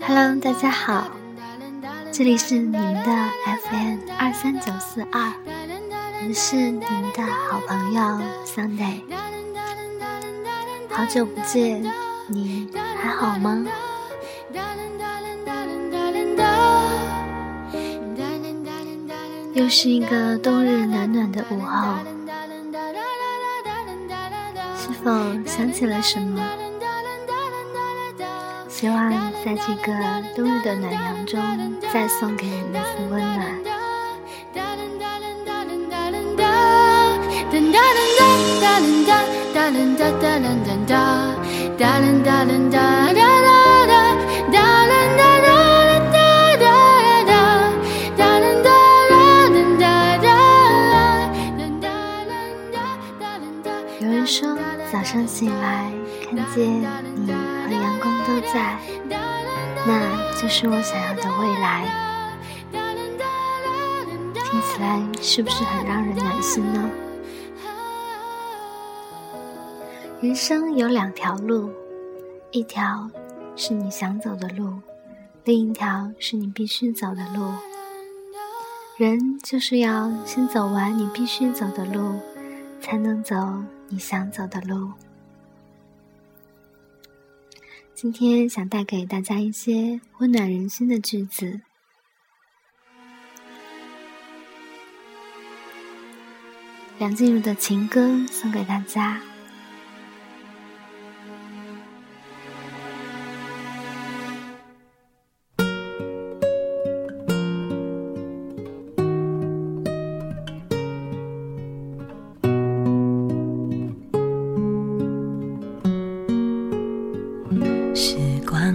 Hello，大家好，这里是你们的 FM 二三九四二，我是你们的好朋友 Sunday。好久不见，你还好吗？又是一个冬日暖暖的午后，是否想起了什么？希望在这个冬日的暖阳中，再送给你一丝温暖。有人说，早上醒来看见你和阳光都在，那就是我想要的未来。听起来是不是很让人暖心呢？人生有两条路，一条是你想走的路，另一条是你必须走的路。人就是要先走完你必须走的路，才能走你想走的路。今天想带给大家一些温暖人心的句子。梁静茹的情歌送给大家。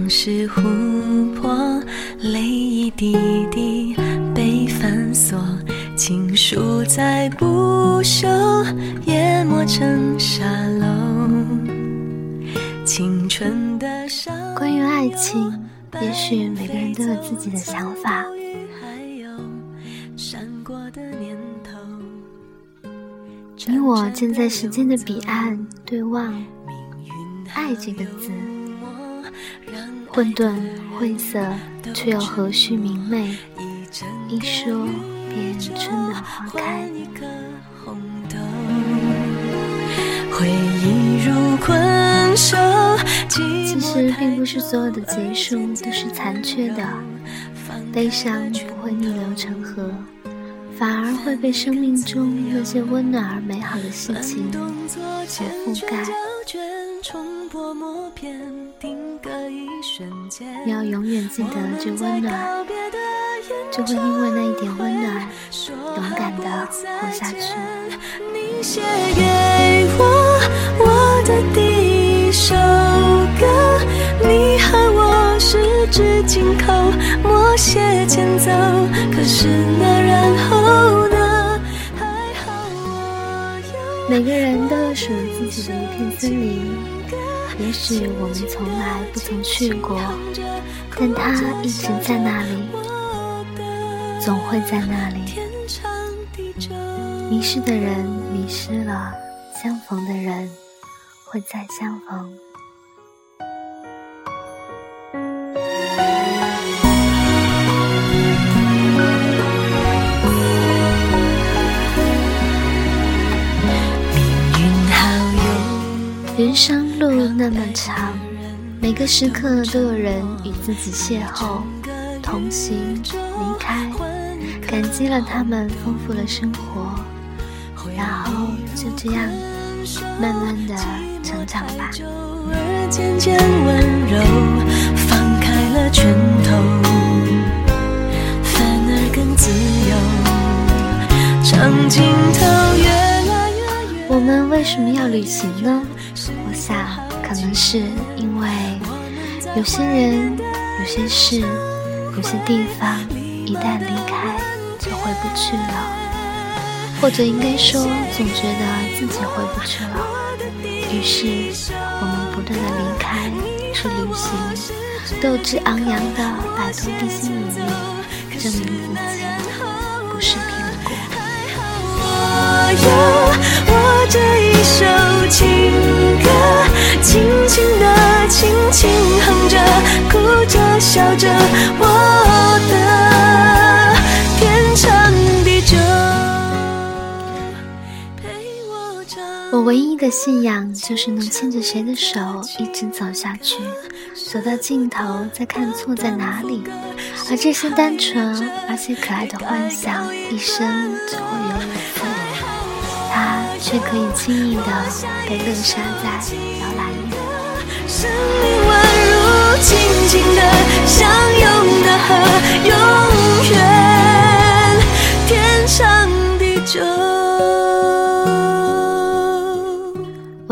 光是琥珀，泪一滴滴被反锁，情书再不朽，淹没成沙漏。青春的伤，关于爱情，也许每个人都有自己的想法。你我站在时间的彼岸对望，爱这个字，混沌晦涩，却又和煦明媚。一说便春暖花开。回忆如困兽，其实并不是所有的结束都是残缺的，悲伤不会逆流成河，反而会被生命中那些温暖而美好的事情所覆盖。你要永远记得这温暖，就会因为那一点温暖，勇敢的活下去。你写给我我的第一首歌，你和我十指紧扣，默写前奏。可是那然后呢？还好我有每个人都有属于自己的一片森林，也许我们从来不曾去过，但它一直在那里，总会在那里。迷失的人迷失了，相逢的人会再相逢。那么长，每个时刻都有人与自己邂逅、同行、离开，感激了他们丰富了生活，然后就这样慢慢的成长吧。渐渐温柔，放开了拳头，反而更自由。长镜头越来越远。我们为什么要旅行呢？我想，可能是因为有些人、有些事、有些地方，一旦离开就回不去了，或者应该说，总觉得自己回不去了。于是，我们不断的离开，去旅行，斗志昂扬的摆脱地心引力，证明自己不是苹果。我有我这一首情着我的天长地久。我唯一的信仰就是能牵着谁的手一直走下去，走到尽头再看错在哪里。而这些单纯而且可爱的幻想，一生只会有一次，它却可以轻易的被扼杀在摇篮里。生命宛如静静的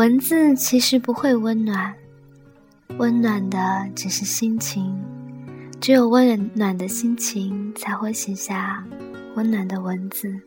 文字其实不会温暖，温暖的只是心情。只有温暖的心情，才会写下温暖的文字。